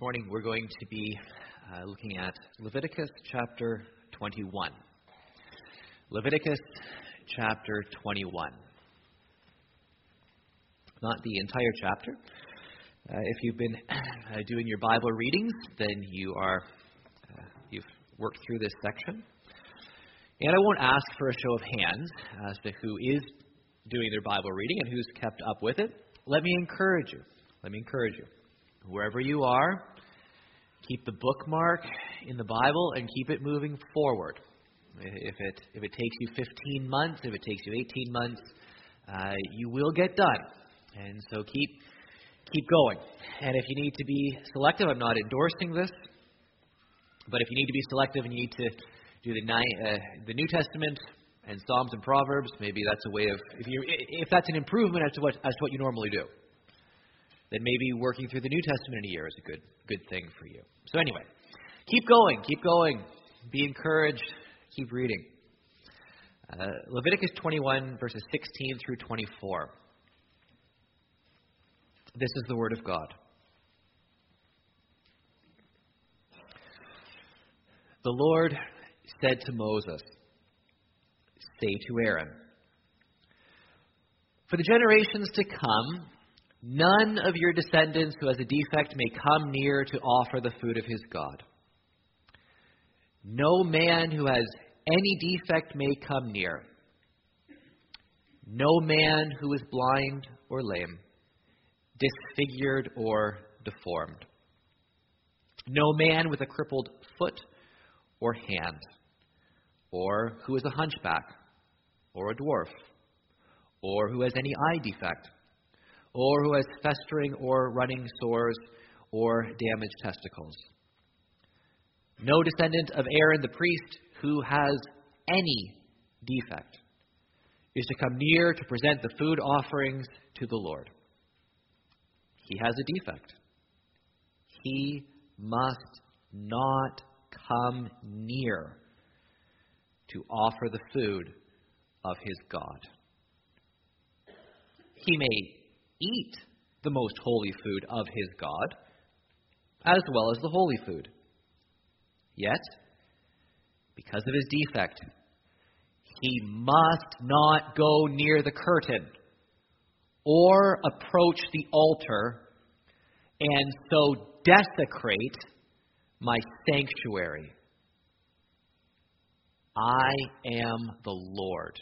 morning we're going to be uh, looking at Leviticus chapter 21. Leviticus chapter 21. Not the entire chapter. Uh, if you've been uh, doing your Bible readings, then you are uh, you've worked through this section. And I won't ask for a show of hands as to who is doing their Bible reading and who's kept up with it. Let me encourage you. Let me encourage you. Wherever you are, keep the bookmark in the Bible and keep it moving forward. If it if it takes you 15 months, if it takes you 18 months, uh, you will get done. And so keep keep going. And if you need to be selective, I'm not endorsing this, but if you need to be selective and you need to do the uh, the New Testament and Psalms and Proverbs, maybe that's a way of if you if that's an improvement as to what as to what you normally do, then maybe working through the New Testament in a year is a good good thing for you. So anyway, keep going, keep going, be encouraged, keep reading. Uh, Leviticus 21 verses 16 through 24. This is the word of God. The Lord said to Moses, Say to Aaron, For the generations to come, none of your descendants who has a defect may come near to offer the food of his God. No man who has any defect may come near. No man who is blind or lame, disfigured or deformed. No man with a crippled foot or hand, or who is a hunchback, or a dwarf, or who has any eye defect, or who has festering or running sores or damaged testicles. No descendant of Aaron the priest who has any defect is to come near to present the food offerings to the Lord. He has a defect. He must not come near to offer the food of his God. He may eat the most holy food of his God, as well as the holy food. Yet, because of his defect, he must not go near the curtain or approach the altar and so desecrate my sanctuary. I am the Lord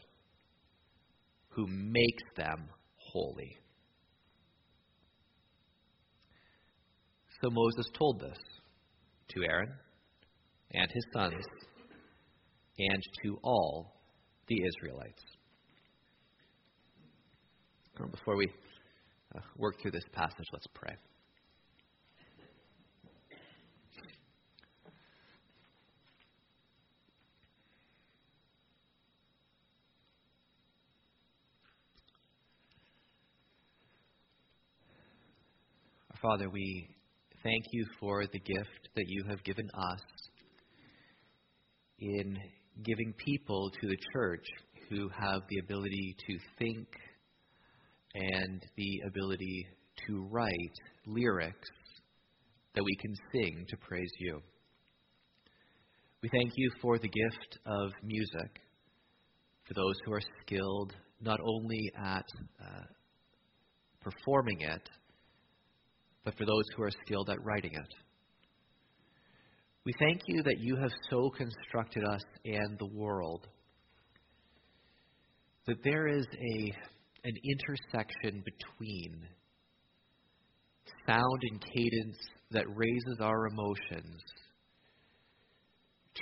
who makes them holy. So Moses told this to Aaron and his sons and to all the Israelites. Before we uh, work through this passage, let's pray. Father, we thank you for the gift that you have given us in giving people to the church who have the ability to think and the ability to write lyrics that we can sing to praise you. We thank you for the gift of music for those who are skilled not only at uh, performing it, but for those who are skilled at writing it. We thank you that you have so constructed us and the world that there is a, an intersection between sound and cadence that raises our emotions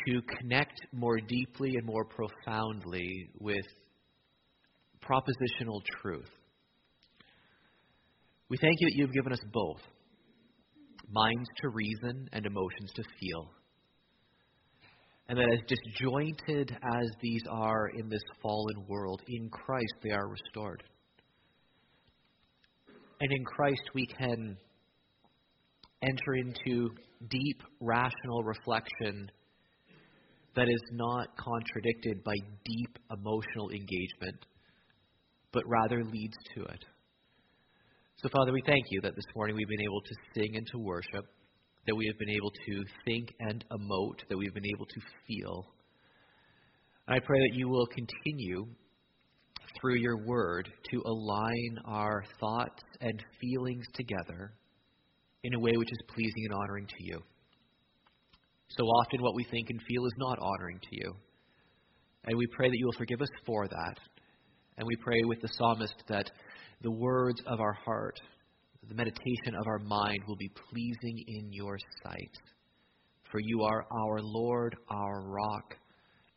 to connect more deeply and more profoundly with propositional truth. We thank you that you've given us both minds to reason and emotions to feel. And that as disjointed as these are in this fallen world, in Christ they are restored. And in Christ we can enter into deep, rational reflection that is not contradicted by deep emotional engagement, but rather leads to it. So, Father, we thank you that this morning we've been able to sing and to worship, that we have been able to think and emote, that we've been able to feel. And I pray that you will continue through your word to align our thoughts and feelings together in a way which is pleasing and honoring to you. So often, what we think and feel is not honoring to you. And we pray that you will forgive us for that. And we pray with the psalmist that the words of our heart, the meditation of our mind will be pleasing in your sight. For you are our Lord, our rock,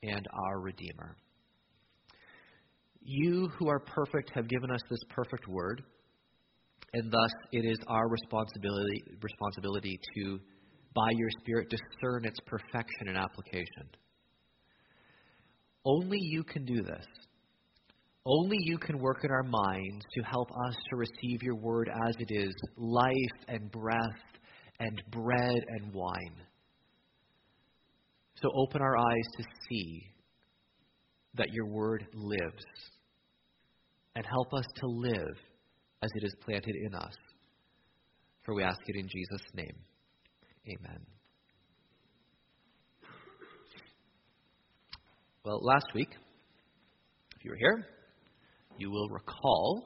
and our Redeemer. You who are perfect have given us this perfect word, and thus it is our responsibility, responsibility to, by your Spirit, discern its perfection and application. Only you can do this. Only you can work in our minds to help us to receive your word as it is life and breath and bread and wine. So open our eyes to see that your word lives and help us to live as it is planted in us. For we ask it in Jesus' name. Amen. Well, last week, if you were here, you will recall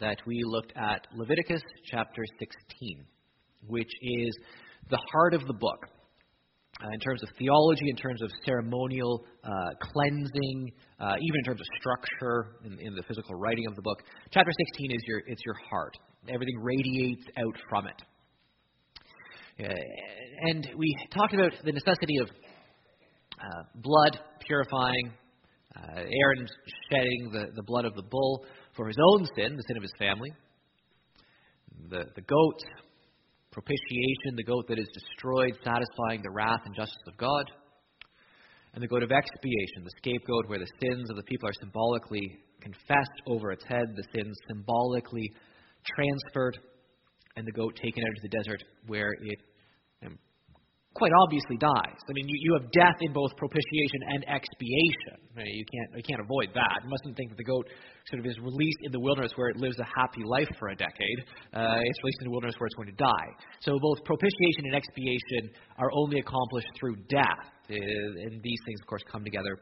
that we looked at Leviticus chapter 16, which is the heart of the book. Uh, in terms of theology, in terms of ceremonial uh, cleansing, uh, even in terms of structure in, in, the physical writing of the book, chapter 16 is your it's your heart. Everything radiates out from it. Uh, and we talked about the necessity of uh, blood purifying, uh, Aaron shedding the, the blood of the bull for his own sin, the sin of his family. The, the goat, propitiation, the goat that is destroyed, satisfying the wrath and justice of God. And the goat of expiation, the scapegoat where the sins of the people are symbolically confessed over its head, the sins symbolically transferred, and the goat taken out into the desert where it quite obviously dies. I mean, you, you have death in both propitiation and expiation. Right? You can't you can't avoid that. You mustn't think that the goat sort of is released in the wilderness where it lives a happy life for a decade. Uh, it's released in the wilderness where it's going to die. So both propitiation and expiation are only accomplished through death. Uh, and these things, of course, come together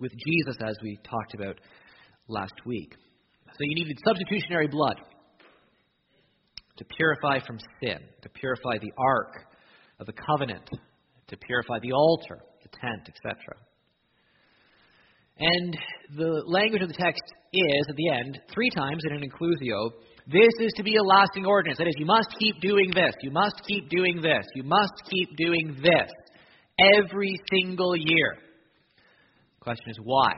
with Jesus, as we talked about last week. So you needed substitutionary blood to purify from sin, to purify the ark of the covenant, to purify the altar, the tent, etc. And the language of the text is, at the end, three times in an inclusio, this is to be a lasting ordinance. That is, you must keep doing this. You must keep doing this. You must keep doing this every single year. The question is why?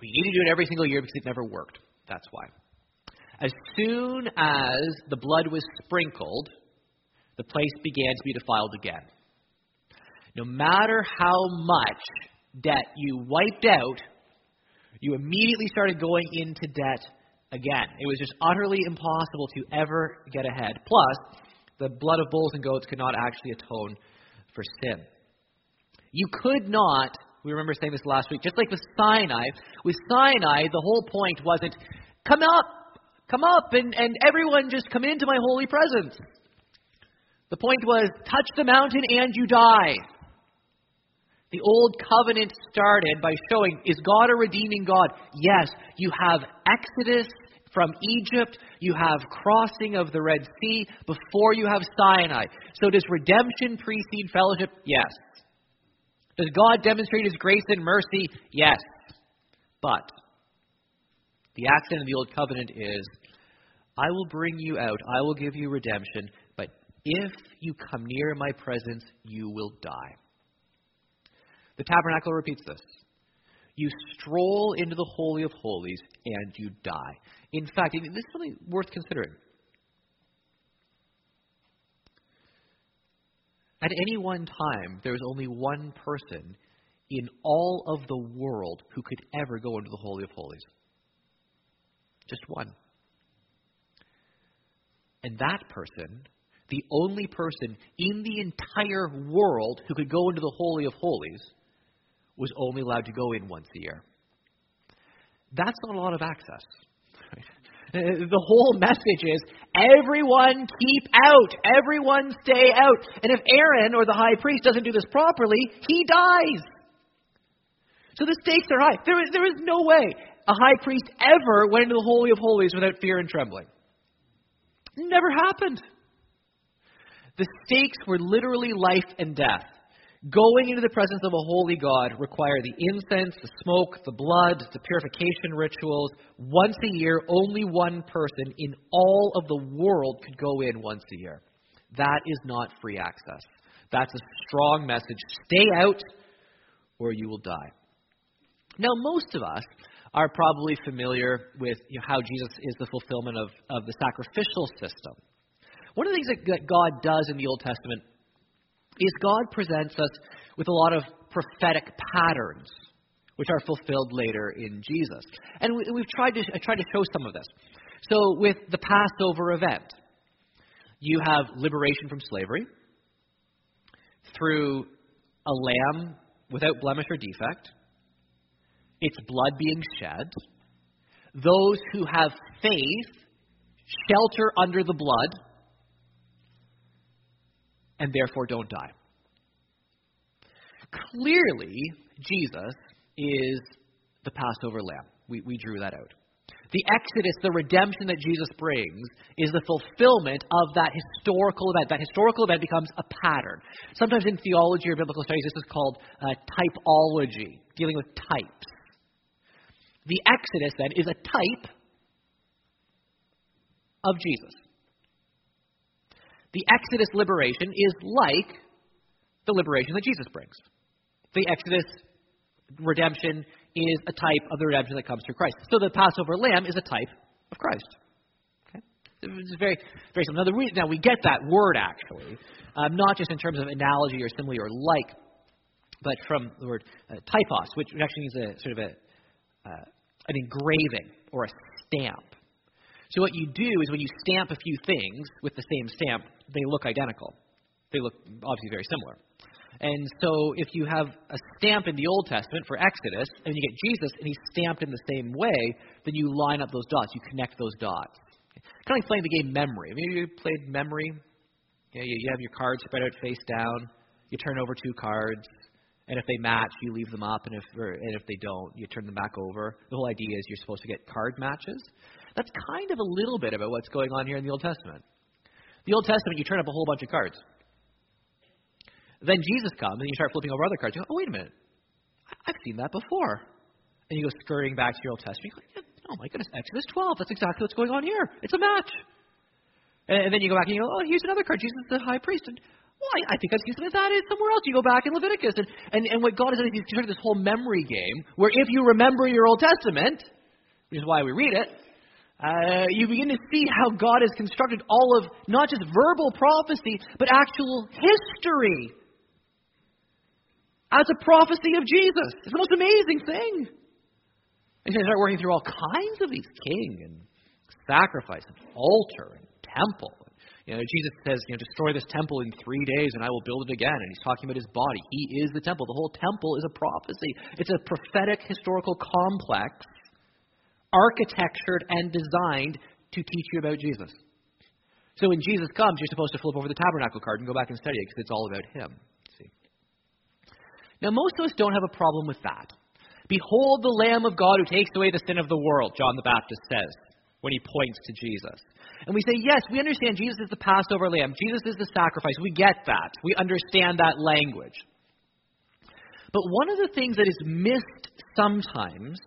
We need to do it every single year because it never worked. That's why. As soon as the blood was sprinkled, the place began to be defiled again. No matter how much debt you wiped out, you immediately started going into debt again. It was just utterly impossible to ever get ahead. Plus, the blood of bulls and goats could not actually atone for sin. You could not, we remember saying this last week, just like with Sinai, with Sinai, the whole point wasn't, come up, come up, and, and everyone just come into my holy presence. The point was touch the mountain and you die. The old covenant started by showing is God a redeeming God? Yes. You have Exodus from Egypt, you have crossing of the Red Sea before you have Sinai. So does redemption precede fellowship? Yes. Does God demonstrate his grace and mercy? Yes. But the accent of the old covenant is I will bring you out, I will give you redemption, if you come near my presence, you will die. The tabernacle repeats this. You stroll into the Holy of Holies and you die. In fact, this is really worth considering. At any one time, there was only one person in all of the world who could ever go into the Holy of Holies. Just one. And that person the only person in the entire world who could go into the Holy of Holies was only allowed to go in once a year. That's not a lot of access. The whole message is everyone keep out, everyone stay out. And if Aaron or the high priest doesn't do this properly, he dies. So the stakes are high. There is, there is no way a high priest ever went into the Holy of Holies without fear and trembling. It never happened. The stakes were literally life and death. Going into the presence of a holy God required the incense, the smoke, the blood, the purification rituals. Once a year, only one person in all of the world could go in once a year. That is not free access. That's a strong message. Stay out or you will die. Now, most of us are probably familiar with you know, how Jesus is the fulfillment of, of the sacrificial system. One of the things that God does in the Old Testament is God presents us with a lot of prophetic patterns, which are fulfilled later in Jesus. And we, have tried to, tried to show some of this. So, with the Passover event, you have liberation from slavery through a lamb without blemish or defect, its blood being shed. Those who have faith shelter under the blood and therefore don't die. Clearly, Jesus is the Passover lamb. We, we drew that out. The Exodus, the redemption that Jesus brings, is the fulfillment of that historical event. That historical event becomes a pattern. Sometimes in theology or biblical studies, this is called uh, typology, dealing with types. The Exodus, then, is a type of Jesus. The Exodus liberation is like the liberation that Jesus brings. The Exodus redemption is a type of the redemption that comes through Christ. So the Passover lamb is a type of Christ. Okay? It's very, very simple. Now, the reason, now we get that word actually, um, not just in terms of analogy or simile or like, but from the word uh, typos, which actually means a sort of a uh, an engraving or a stamp. So what you do is when you stamp a few things with the same stamp, they look identical. They look obviously very similar. And so if you have a stamp in the Old Testament for Exodus, and you get Jesus and he's stamped in the same way, then you line up those dots. You connect those dots. Kind of like playing the game memory. I you played memory. You, you have your cards spread out face down. You turn over two cards. And if they match, you leave them up, and if or, and if they don't, you turn them back over. The whole idea is you're supposed to get card matches. That's kind of a little bit about what's going on here in the Old Testament. The Old Testament, you turn up a whole bunch of cards. Then Jesus comes, and you start flipping over other cards. You go, oh, wait a minute. I've seen that before. And you go scurrying back to your Old Testament. You go, oh, my goodness, Exodus 12. That's exactly what's going on here. It's a match. And, then you go back and you go, oh, here's another card. Jesus is the high priest. And, well, I, I think I've seen something that is somewhere else. You go back in Leviticus. And, and, and what God is doing is he's this whole memory game where if you remember your Old Testament, which is why we read it, uh, you begin to see how God has constructed all of not just verbal prophecy, but actual history as a prophecy of Jesus. It's the most amazing thing. And you start working through all kinds of these king and sacrifice and altar and temple. You know, Jesus says, you know, destroy this temple in three days and I will build it again. And he's talking about his body. He is the temple. The whole temple is a prophecy. It's a prophetic historical complex, architectured and designed to teach you about Jesus. So when Jesus comes, you're supposed to flip over the tabernacle card and go back and study it because it's all about him. See? Now, most of us don't have a problem with that. Behold the Lamb of God who takes away the sin of the world, John the Baptist says when he points to Jesus. And we say, yes, we understand Jesus is the Passover lamb. Jesus is the sacrifice. We get that. We understand that language. But one of the things that is missed sometimes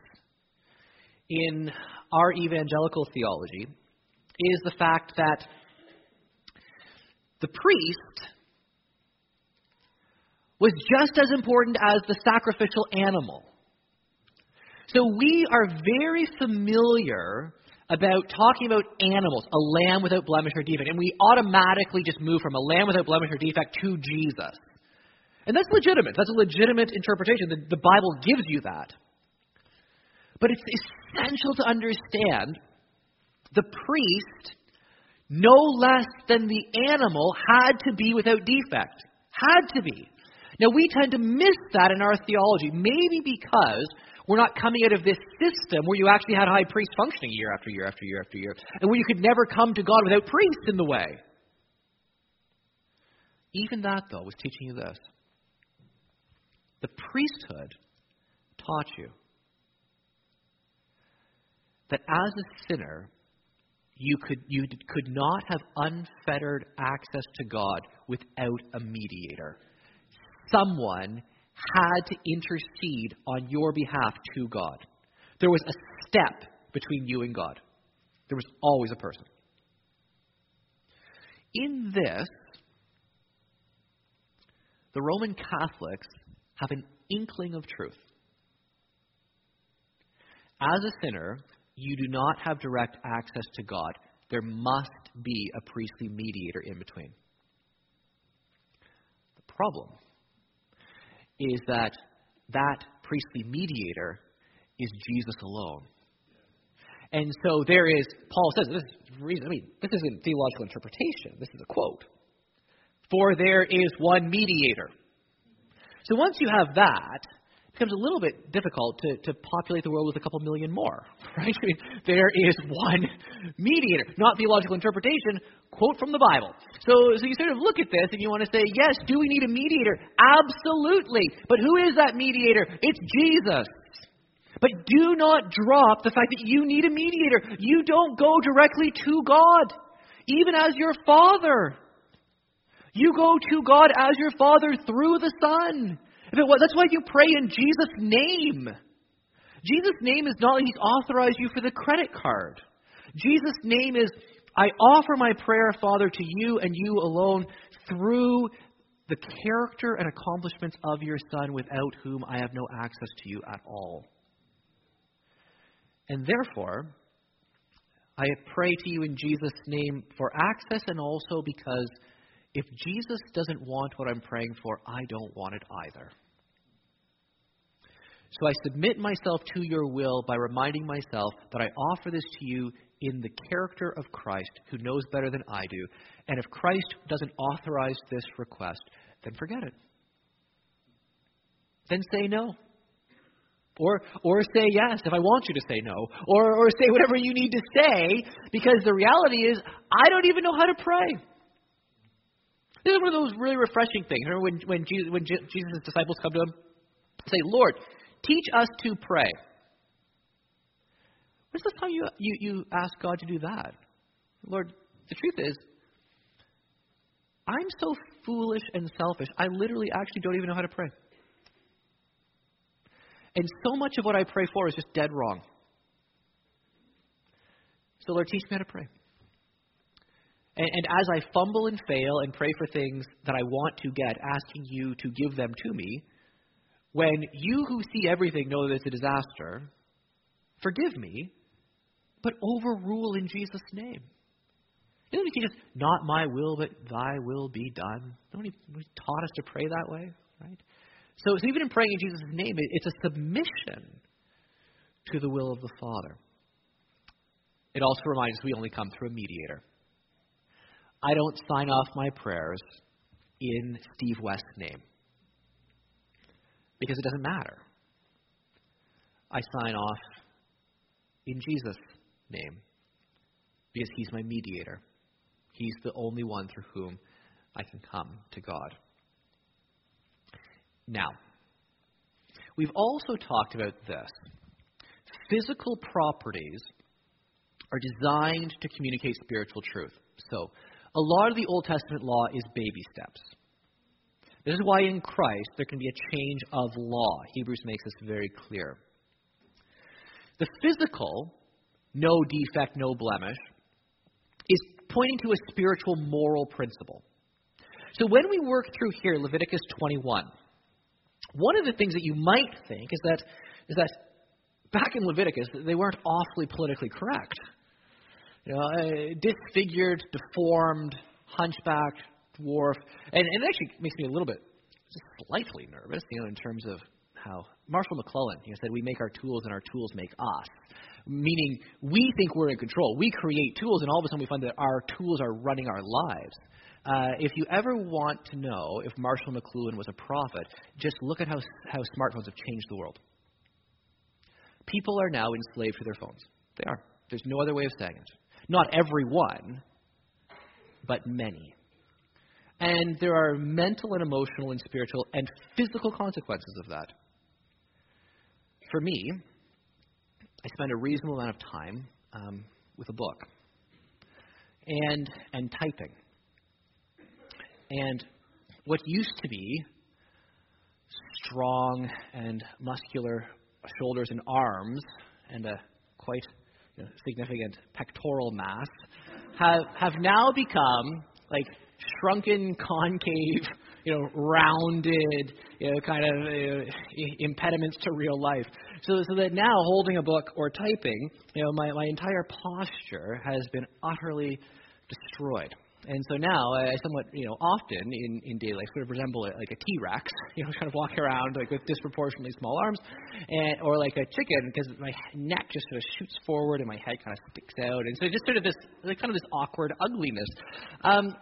in our evangelical theology is the fact that the priest was just as important as the sacrificial animal. So we are very familiar about talking about animals, a lamb without blemish or defect, and we automatically just move from a lamb without blemish or defect to Jesus. And that's legitimate. That's a legitimate interpretation. The, the Bible gives you that. But it's essential to understand the priest, no less than the animal, had to be without defect. Had to be. Now, we tend to miss that in our theology, maybe because We're not coming out of this system where you actually had high priests functioning year after year after year after year, and where you could never come to God without priests in the way. Even that, though, was teaching you this. The priesthood taught you that as a sinner, you could, you could not have unfettered access to God without a mediator. Someone had to intercede on your behalf to God. There was a step between you and God. There was always a person. In this, the Roman Catholics have an inkling of truth. As a sinner, you do not have direct access to God. There must be a priestly mediator in between. The problem is that that priestly mediator is Jesus alone. And so there is, Paul says, this is reason, I mean, this isn't theological interpretation, this is a quote. For there is one mediator. So once you have that, becomes a little bit difficult to, to populate the world with a couple million more, right? I mean, there is one mediator, not theological interpretation, quote from the Bible. So, so you sort of look at this and you want to say, yes, do we need a mediator? Absolutely. But who is that mediator? It's Jesus. But do not drop the fact that you need a mediator. You don't go directly to God, even as your Father. You go to God as your Father through the Son. If it was, that's why you pray in Jesus' name. Jesus' name is not like He's authorized you for the credit card. Jesus' name is, I offer my prayer, Father, to you and you alone through the character and accomplishments of your Son, without whom I have no access to you at all. And therefore, I pray to you in Jesus' name for access and also because if Jesus doesn't want what I'm praying for, I don't want it either. So I submit myself to your will by reminding myself that I offer this to you in the character of Christ, who knows better than I do. And if Christ doesn't authorize this request, then forget it. Then say no. Or, or say yes if I want you to say no. Or, or say whatever you need to say, because the reality is, I don't even know how to pray. This is one of those really refreshing things. Remember when, when, Jesus, when Jesus' disciples come to him? Say, Lord, teach us to pray. When's the time you, you, you ask God to do that? Lord, the truth is, I'm so foolish and selfish, I literally actually don't even know how to pray. And so much of what I pray for is just dead wrong. So, Lord, teach me how to pray. And, and, as I fumble and fail and pray for things that I want to get, asking you to give them to me, when you who see everything know that it's a disaster, forgive me, but overrule in Jesus' name. Didn't he just, not my will, but thy will be done? He taught us to pray that way, right? So, so even in praying in Jesus' name, it, it's a submission to the will of the Father. It also reminds us we only come through a mediator. I don't sign off my prayers in Steve West's name because it doesn't matter. I sign off in Jesus' name because he's my mediator. He's the only one through whom I can come to God. Now, we've also talked about this. Physical properties are designed to communicate spiritual truth. So, a lot of the Old Testament law is baby steps. This is why in Christ there can be a change of law. Hebrews makes this very clear. The physical, no defect, no blemish, is pointing to a spiritual moral principle. So when we work through here Leviticus 21, one of the things that you might think is that is that back in Leviticus they weren't awfully politically correct. You know, uh, disfigured, deformed, hunchbacked, dwarf, and, and it actually makes me a little bit just slightly nervous, you know, in terms of how Marshall McLuhan he said we make our tools and our tools make us. Meaning we think we're in control. We create tools and all of a sudden we find that our tools are running our lives. Uh, if you ever want to know if Marshall McLuhan was a prophet, just look at how how smartphones have changed the world. People are now enslaved to their phones. They are. There's no other way of saying it. Not everyone, but many. And there are mental and emotional and spiritual and physical consequences of that. For me, I spend a reasonable amount of time um, with a book and and typing. And what used to be strong and muscular shoulders and arms and a quite you know, significant pectoral mass have have now become like shrunken, concave, you know, rounded, you know, kind of uh, impediments to real life. So, so that now holding a book or typing, you know, my, my entire posture has been utterly destroyed. And so now I somewhat, you know, often in, in daily life sort of resemble a, like a T-Rex, you know, kind of walking around like with disproportionately small arms, and or like a chicken because my neck just sort of shoots forward and my head kind of sticks out, and so just sort of this like kind of this awkward ugliness. Um,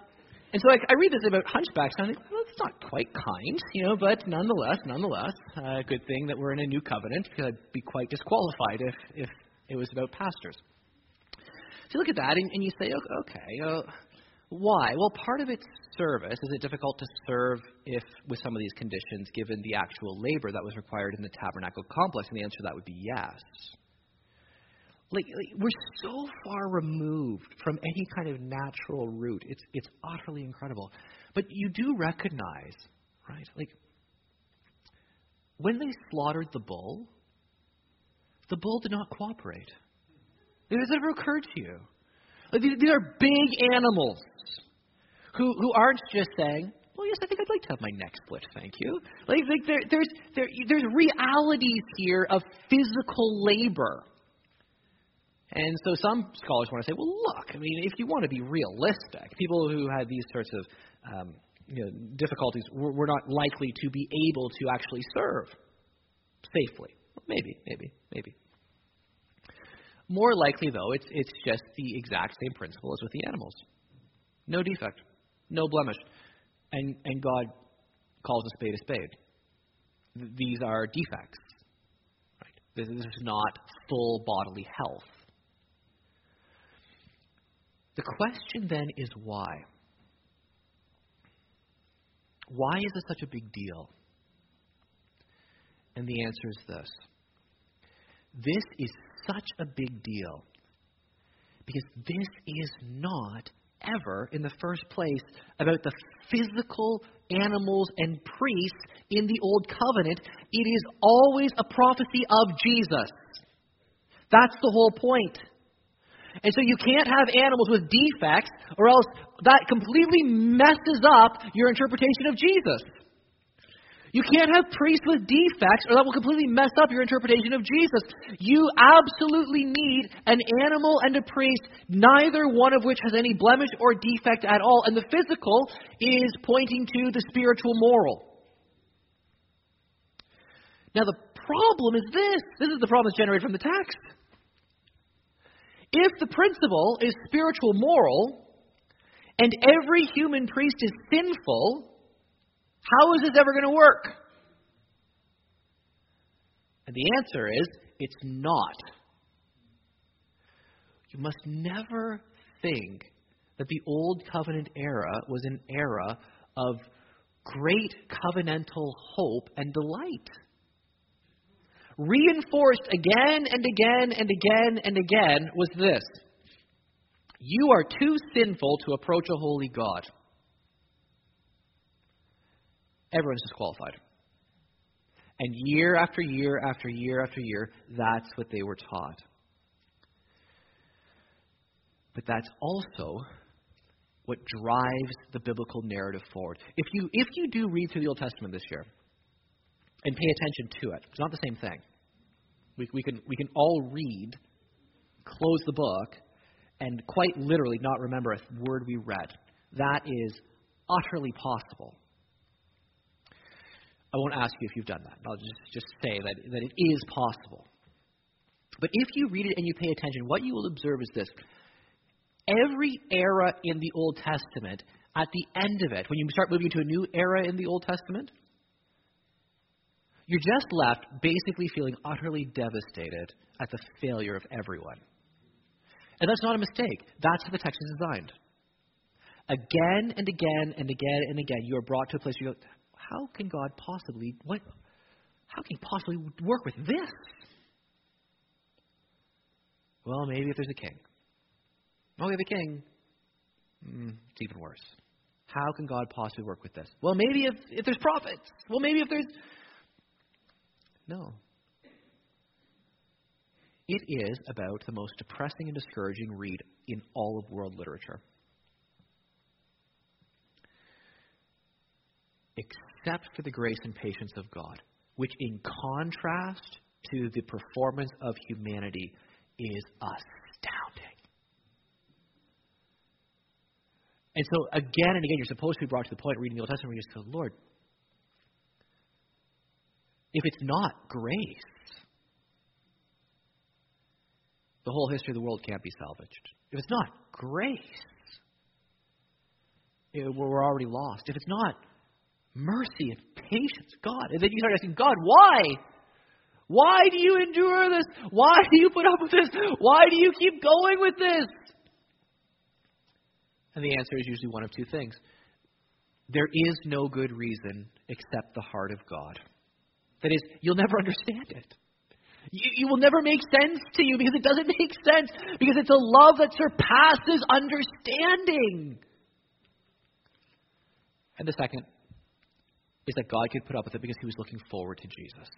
and so I, I read this about hunchbacks, and I think, well, it's not quite kind, you know, but nonetheless, nonetheless, a uh, good thing that we're in a new covenant because I'd be quite disqualified if if it was about pastors. So you look at that and, and you say, okay, uh, why? Well, part of its service is it difficult to serve if with some of these conditions, given the actual labor that was required in the tabernacle complex? And the answer to that would be yes. Like, like, we're so far removed from any kind of natural route. It's it's utterly incredible. But you do recognize, right? Like when they slaughtered the bull, the bull did not cooperate. It Has ever occurred to you? Like, these, these are big animals who who aren't just saying, "Well, yes, I think I'd like to have my neck split, thank you." Like, like there, there's there, there's realities here of physical labor and so some scholars want to say, well, look, I mean, if you want to be realistic, people who had these sorts of um, you know, difficulties were, were not likely to be able to actually serve safely. Maybe, maybe, maybe. More likely, though, it's, it's just the exact same principle as with the animals no defect, no blemish. And, and God calls a spade a spade. These are defects. Right? This is not full bodily health. The question then is why? Why is this such a big deal? And the answer is this this is such a big deal because this is not ever, in the first place, about the physical animals and priests in the Old Covenant. It is always a prophecy of Jesus. That's the whole point. And so you can't have animals with defects, or else that completely messes up your interpretation of Jesus. You can't have priests with defects, or that will completely mess up your interpretation of Jesus. You absolutely need an animal and a priest, neither one of which has any blemish or defect at all. And the physical is pointing to the spiritual moral. Now, the problem is this this is the problem that's generated from the text. If the principle is spiritual moral, and every human priest is sinful, how is this ever going to work? And the answer is it's not. You must never think that the Old Covenant era was an era of great covenantal hope and delight reinforced again and again and again and again was this You are too sinful to approach a holy God. Everyone's disqualified. And year after year after year after year, that's what they were taught. But that's also what drives the biblical narrative forward. If you, if you do read through the Old Testament this year and pay attention to it, it's not the same thing. We, we, can, we can all read, close the book, and quite literally not remember a word we read. That is utterly possible. I won't ask you if you've done that. I'll just, just say that, that it is possible. But if you read it and you pay attention, what you will observe is this. Every era in the Old Testament, at the end of it, when you start moving to a new era in the Old Testament, you're just left basically feeling utterly devastated at the failure of everyone. And that's not a mistake. That's how the text is designed. Again and again and again and again, you are brought to a place where you go, how can God possibly, what, how can he possibly work with this? Well, maybe if there's a king. Oh, we have a king. Mm, it's even worse. How can God possibly work with this? Well, maybe if, if there's prophets. Well, maybe if there's. No. It is about the most depressing and discouraging read in all of world literature. Except for the grace and patience of God, which, in contrast to the performance of humanity, is astounding. And so, again and again, you're supposed to be brought to the point reading the Old Testament where you go, Lord, if it's not grace, the whole history of the world can't be salvaged. If it's not grace, eh, it, we're already lost. If it's not mercy and patience, God, and then you start asking, God, why? Why do you endure this? Why do you put up with this? Why do you keep going with this? And the answer is usually one of two things. There is no good reason except the heart of God. That is, you'll never understand it. You, you will never make sense to you because it doesn't make sense, because it's a love that surpasses understanding. And the second is that God could put up with it because he was looking forward to Jesus.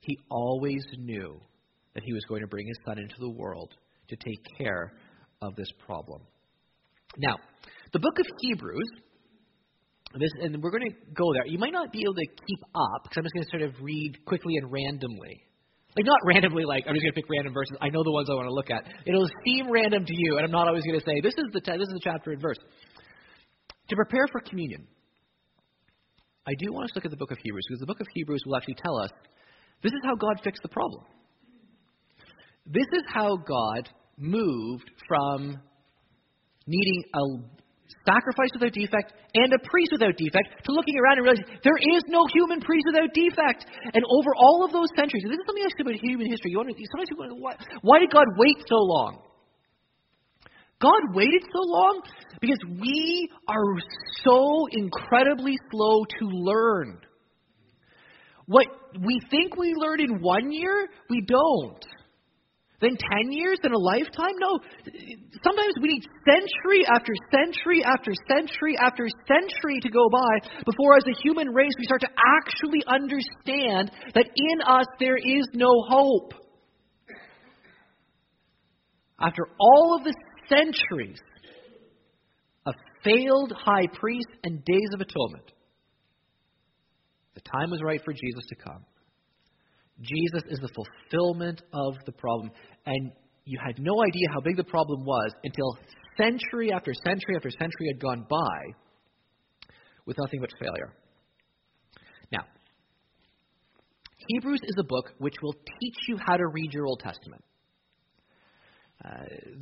He always knew that he was going to bring his son into the world to take care of this problem. Now, the book of Hebrews, this, and we're going to go there. You might not be able to keep up because I'm just going to sort of read quickly and randomly. Like, not randomly, like, I'm just going to pick random verses. I know the ones I want to look at. It'll seem random to you, and I'm not always going to say, this is the, this is the chapter and verse. To prepare for communion, I do want us to look at the book of Hebrews because the book of Hebrews will actually tell us this is how God fixed the problem. This is how God moved from needing a sacrifice without defect and a priest without defect to looking around and realizing there is no human priest without defect. And over all of those centuries, this is something else about human history. You wonder, sometimes you wonder, why, why did God wait so long? God waited so long because we are so incredibly slow to learn. What we think we learn in one year, we don't. Then 10 years, then a lifetime? No. Sometimes we need century after century after century after century to go by before, as a human race, we start to actually understand that in us there is no hope. After all of the centuries of failed high priests and days of atonement, the time was right for Jesus to come. Jesus is the fulfillment of the problem. And you had no idea how big the problem was until century after century after century had gone by with nothing but failure. Now, Hebrews is a book which will teach you how to read your Old Testament. Uh,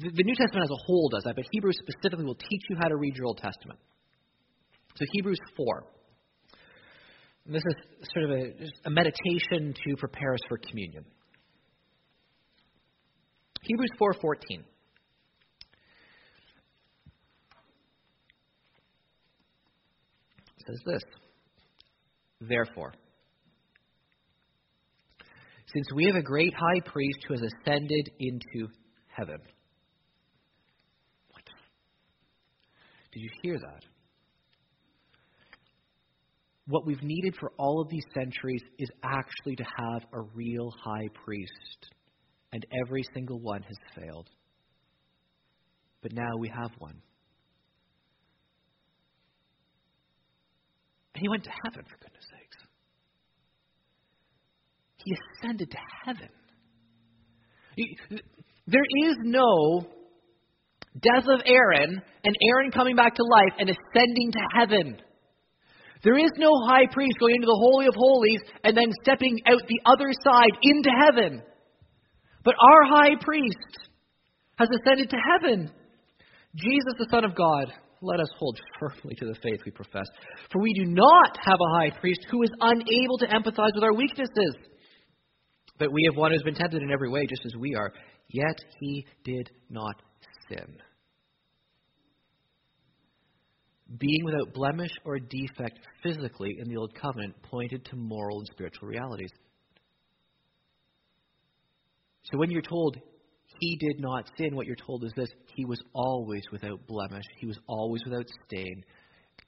the, the New Testament as a whole does that, but Hebrews specifically will teach you how to read your Old Testament. So, Hebrews 4. This is sort of a, a meditation to prepare us for communion. Hebrews 4:14 says this. Therefore, since we have a great high priest who has ascended into heaven. What? Did you hear that? What we've needed for all of these centuries is actually to have a real high priest. And every single one has failed. But now we have one. And he went to heaven, for goodness sakes. He ascended to heaven. There is no death of Aaron and Aaron coming back to life and ascending to heaven. There is no high priest going into the Holy of Holies and then stepping out the other side into heaven. But our high priest has ascended to heaven, Jesus, the Son of God. let us hold firmly to the faith we profess. For we do not have a high priest who is unable to empathize with our weaknesses. But we have one who has been tempted in every way, just as we are, yet he did not sin. Being without blemish or defect physically in the Old Covenant pointed to moral and spiritual realities. So when you're told he did not sin, what you're told is this He was always without blemish, He was always without stain,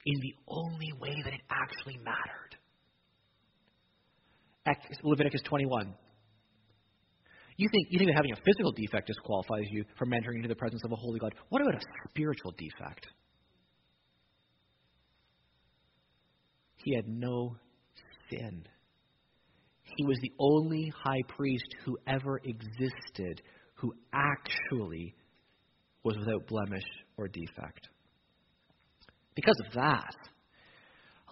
in the only way that it actually mattered. Leviticus 21. You think, you think that having a physical defect disqualifies you from entering into the presence of a holy God. What about a spiritual defect? He had no sin. He was the only high priest who ever existed who actually was without blemish or defect. Because of that,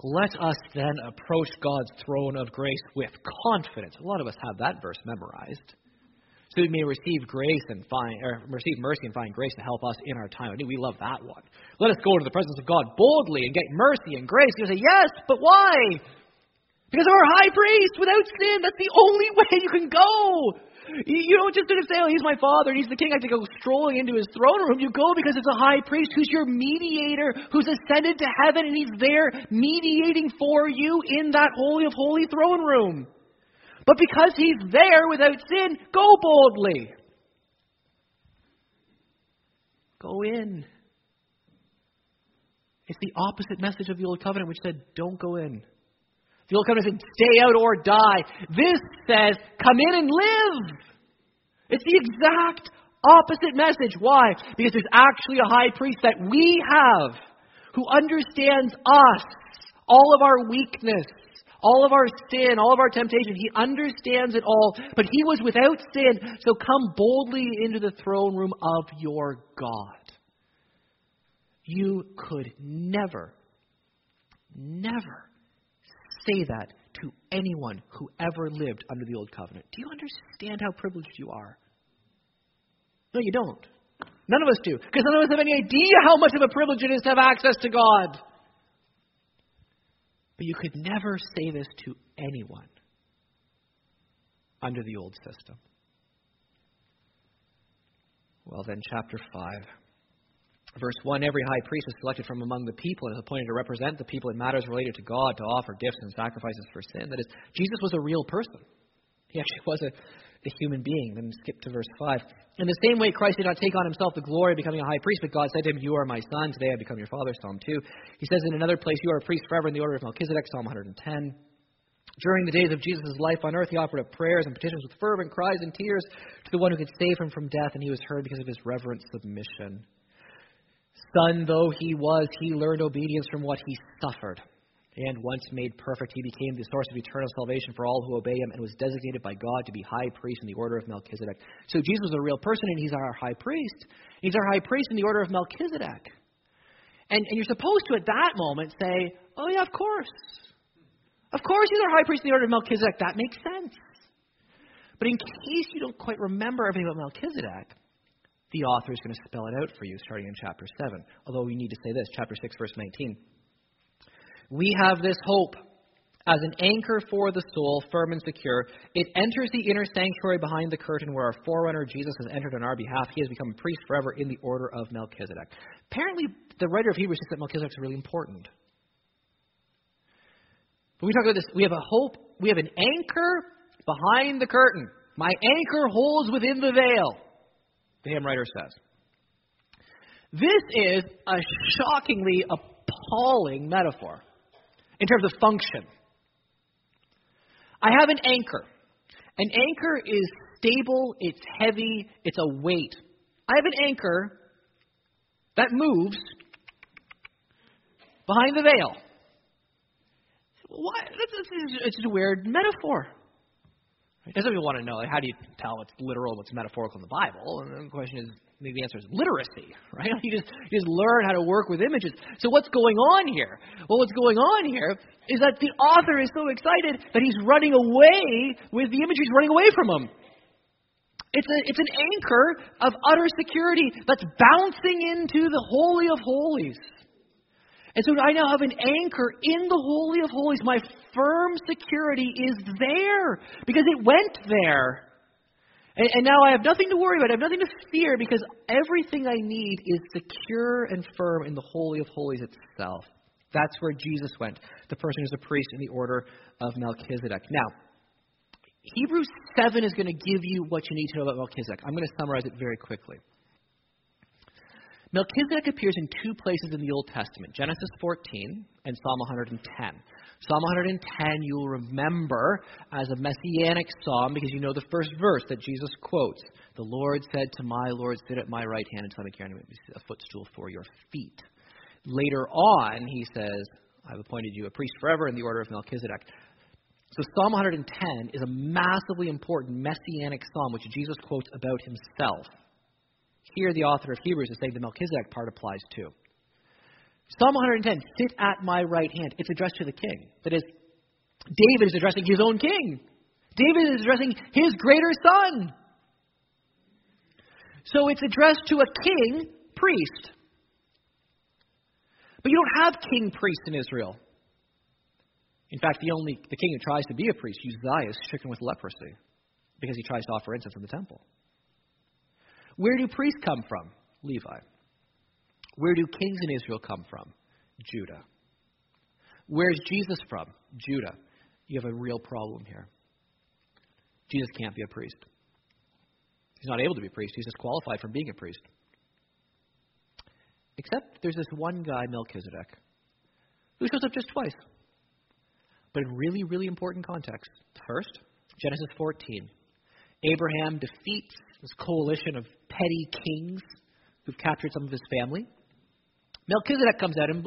let us then approach God's throne of grace with confidence. A lot of us have that verse memorized. So we may receive grace and find, or receive mercy and find grace to help us in our time. I mean, we love that one. Let us go into the presence of God boldly and get mercy and grace. You say, yes, but why? Because of our high priest without sin. That's the only way you can go. You don't just sort of say, oh, he's my father and he's the king. I have to go strolling into his throne room. You go because it's a high priest who's your mediator, who's ascended to heaven, and he's there mediating for you in that holy of holy throne room. But because he's there without sin, go boldly. Go in. It's the opposite message of the Old Covenant, which said, don't go in. The old covenant said, stay out or die. This says, come in and live. It's the exact opposite message. Why? Because there's actually a high priest that we have who understands us, all of our weakness, all of our sin, all of our temptation. He understands it all, but he was without sin. So come boldly into the throne room of your God. You could never, never say that to anyone who ever lived under the Old Covenant. Do you understand how privileged you are? No, you don't. None of us do. Because none of us have any idea how much of a privilege it is to have access to God. But you could never say this to anyone under the old system. Well, then, chapter 5. Verse 1 Every high priest is selected from among the people and is appointed to represent the people in matters related to God, to offer gifts and sacrifices for sin. That is, Jesus was a real person. He actually was a, a human being. Then skip to verse 5. In the same way, Christ did not take on himself the glory of becoming a high priest, but God said to him, You are my son, today I become your father. Psalm 2. He says in another place, You are a priest forever in the order of Melchizedek. Psalm 110. During the days of Jesus' life on earth, he offered up prayers and petitions with fervent cries and tears to the one who could save him from death, and he was heard because of his reverent submission. Son though he was, he learned obedience from what he suffered. And once made perfect, he became the source of eternal salvation for all who obey him and was designated by God to be high priest in the order of Melchizedek. So Jesus is a real person and he's our high priest. He's our high priest in the order of Melchizedek. And, and you're supposed to, at that moment, say, oh, yeah, of course. Of course he's our high priest in the order of Melchizedek. That makes sense. But in case you don't quite remember everything about Melchizedek, the author is going to spell it out for you starting in chapter 7. Although we need to say this, chapter 6, verse 19. We have this hope as an anchor for the soul, firm and secure. It enters the inner sanctuary behind the curtain where our forerunner Jesus has entered on our behalf. He has become a priest forever in the order of Melchizedek. Apparently, the writer of Hebrews says that Melchizedek is really important. But we talk about this. We have a hope. We have an anchor behind the curtain. My anchor holds within the veil the hymn writer says. This is a shockingly appalling metaphor in terms of function. I have an anchor. An anchor is stable, it's heavy, it's a weight. I have an anchor that moves behind the veil. What? It's just a weird metaphor. Right? Some people want to know, how do you tell what's literal what's metaphorical in the Bible? And the question is, the answer is literacy, right? You just, you just learn how to work with images. So what's going on here? Well, what's going on here is that the author is so excited that he's running away with the image. He's running away from him. It's, a, it's an anchor of utter security that's bouncing into the Holy of Holies. And so I now have an anchor in the Holy of Holies. My firm security is there because it went there. And, and, now I have nothing to worry about. I have nothing to fear because everything I need is secure and firm in the Holy of Holies itself. That's where Jesus went, the person who's a priest in the order of Melchizedek. Now, Hebrews 7 is going to give you what you need to know about Melchizedek. I'm going to summarize it very quickly. Melchizedek appears in two places in the Old Testament Genesis 14 and Psalm 110. Psalm 110, you'll remember as a messianic psalm because you know the first verse that Jesus quotes. The Lord said to my Lord, Sit at my right hand until I make a footstool for your feet. Later on, he says, I've appointed you a priest forever in the order of Melchizedek. So Psalm 110 is a massively important messianic psalm which Jesus quotes about himself. Here, the author of Hebrews is saying the Melchizedek part applies too. Psalm 110, sit at my right hand. It's addressed to the king. That is, David is addressing his own king. David is addressing his greater son. So it's addressed to a king priest. But you don't have king priests in Israel. In fact, the only the king who tries to be a priest, Uzziah, is stricken with leprosy because he tries to offer incense in the temple. Where do priests come from? Levi. Where do kings in Israel come from? Judah. Where's Jesus from? Judah. You have a real problem here. Jesus can't be a priest. He's not able to be a priest. He's disqualified from being a priest. Except there's this one guy, Melchizedek, who shows up just twice. But in really, really important context. First, Genesis 14. Abraham defeats this coalition of petty kings who've captured some of his family. Melchizedek comes out him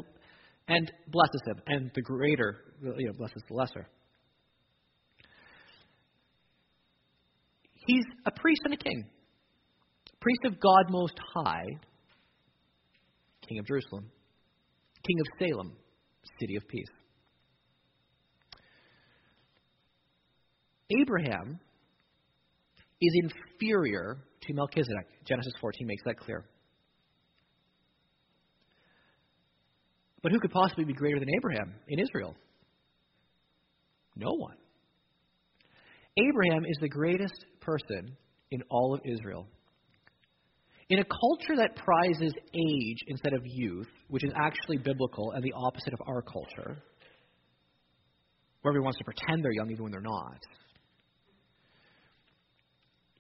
and blesses him, and the greater you know, blesses the lesser. He's a priest and a king. Priest of God Most High, King of Jerusalem, King of Salem, City of Peace. Abraham is inferior to Melchizedek. Genesis 14 makes that clear. But who could possibly be greater than Abraham in Israel? No one. Abraham is the greatest person in all of Israel. In a culture that prizes age instead of youth, which is actually biblical and the opposite of our culture, where everyone wants to pretend they're young even when they're not,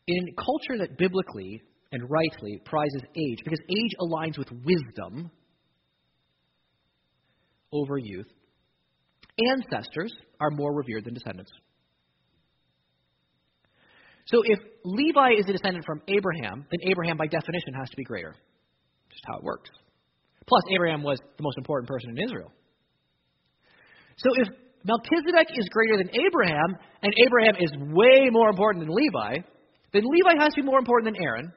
in a culture that biblically and rightly prizes age, because age aligns with wisdom over youth, ancestors are more revered than descendants. So if Levi is a descendant from Abraham, then Abraham by definition has to be greater. Just how it works. Plus, Abraham was the most important person in Israel. So if Melchizedek is greater than Abraham, and Abraham is way more important than Levi, then Levi has to be more important than Aaron,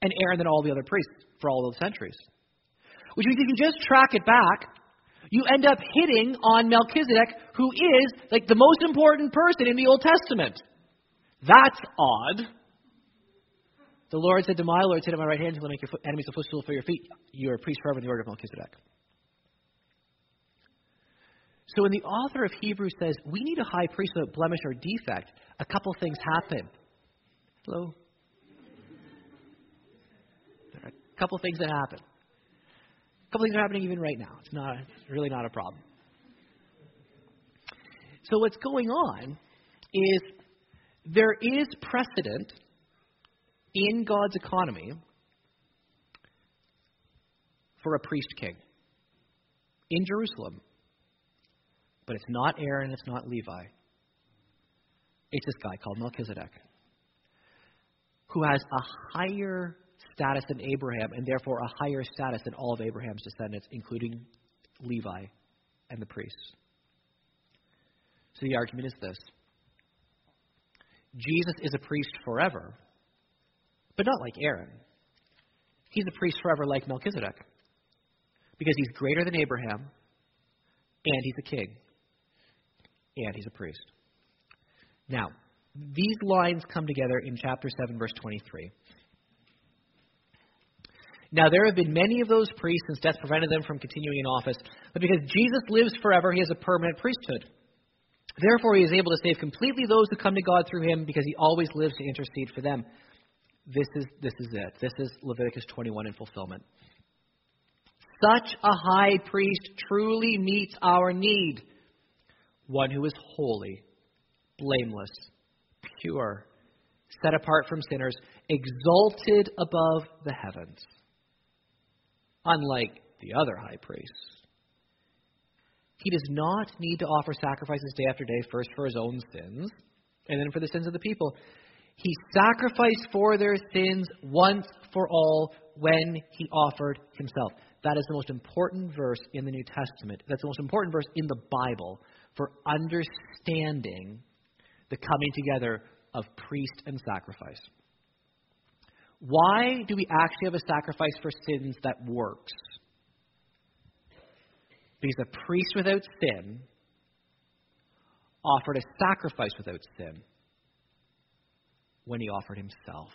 and Aaron than all the other priests for all those centuries. Which means if you just track it back, you end up hitting on Melchizedek, who is like the most important person in the Old Testament. That's odd. The Lord said to my Lord, Sit at my right hand until I make your enemies a footstool for your feet. You are a priest forever in the order of Melchizedek. So when the author of Hebrews says, We need a high priest without blemish or defect, a couple things happen. Hello? There are a couple things that happen. Couple things are happening even right now. It's not really not a problem. So what's going on is there is precedent in God's economy for a priest king in Jerusalem. But it's not Aaron, it's not Levi. It's this guy called Melchizedek who has a higher status than Abraham and therefore a higher status than all of Abraham's descendants, including Levi and the priests. So the argument is this Jesus is a priest forever, but not like Aaron. He's a priest forever like Melchizedek because he's greater than Abraham and he's a king and he's a priest. Now, these lines come together in chapter 7, verse 23. Now, there have been many of those priests since death prevented them from continuing in office, but because Jesus lives forever, he has a permanent priesthood. Therefore, he is able to save completely those who come to God through him because he always lives to intercede for them. This is, this is it. This is Leviticus 21 in fulfillment. Such a high priest truly meets our need. One who is holy, blameless, pure, set apart from sinners, exalted above the heavens. Unlike the other high priests. He does not need to offer sacrifices day after day, first for his own sins, and then for the sins of the people. He sacrificed for their sins once for all when he offered himself. That is the most important verse in the New Testament. That's the most important verse in the Bible for understanding the coming together of priest and sacrifice. Why do we actually have a sacrifice for sins that works? Because a priest without sin offered a sacrifice without sin when he offered himself.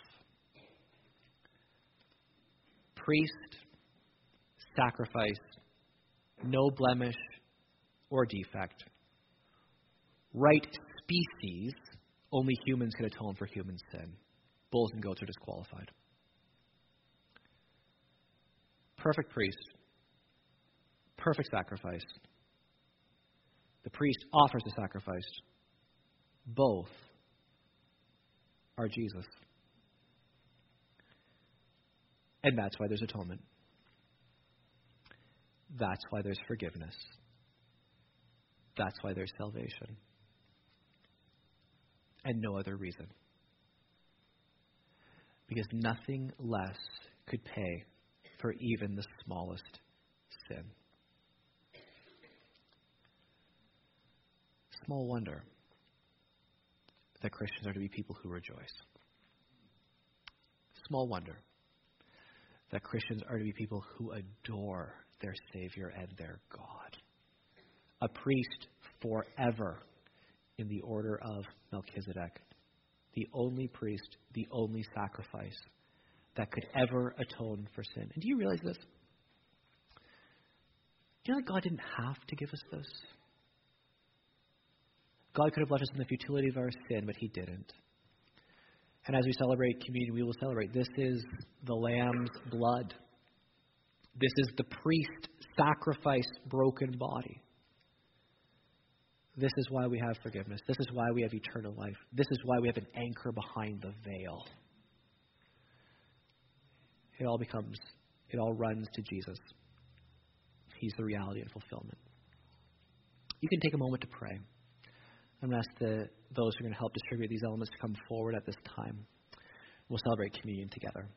Priest, sacrifice, no blemish or defect. Right species, only humans can atone for human sin. Bulls and goats are disqualified. Perfect priest, perfect sacrifice. The priest offers the sacrifice. Both are Jesus. And that's why there's atonement. That's why there's forgiveness. That's why there's salvation. And no other reason. Because nothing less could pay for even the smallest sin. Small wonder that Christians are to be people who rejoice. Small wonder that Christians are to be people who adore their Savior and their God. A priest forever in the order of Melchizedek, the only priest, the only sacrifice that could ever atone for sin. And do you realize this? Do you know that God didn't have to give us this? God could have left us in the futility of our sin, but He didn't. And as we celebrate communion, we will celebrate this is the Lamb's blood. This is the priest sacrifice broken body. This is why we have forgiveness. This is why we have eternal life. This is why we have an anchor behind the veil. It all becomes, it all runs to Jesus. He's the reality and fulfillment. You can take a moment to pray. I'm going to ask the, those who are going to help distribute these elements to come forward at this time. We'll celebrate communion together.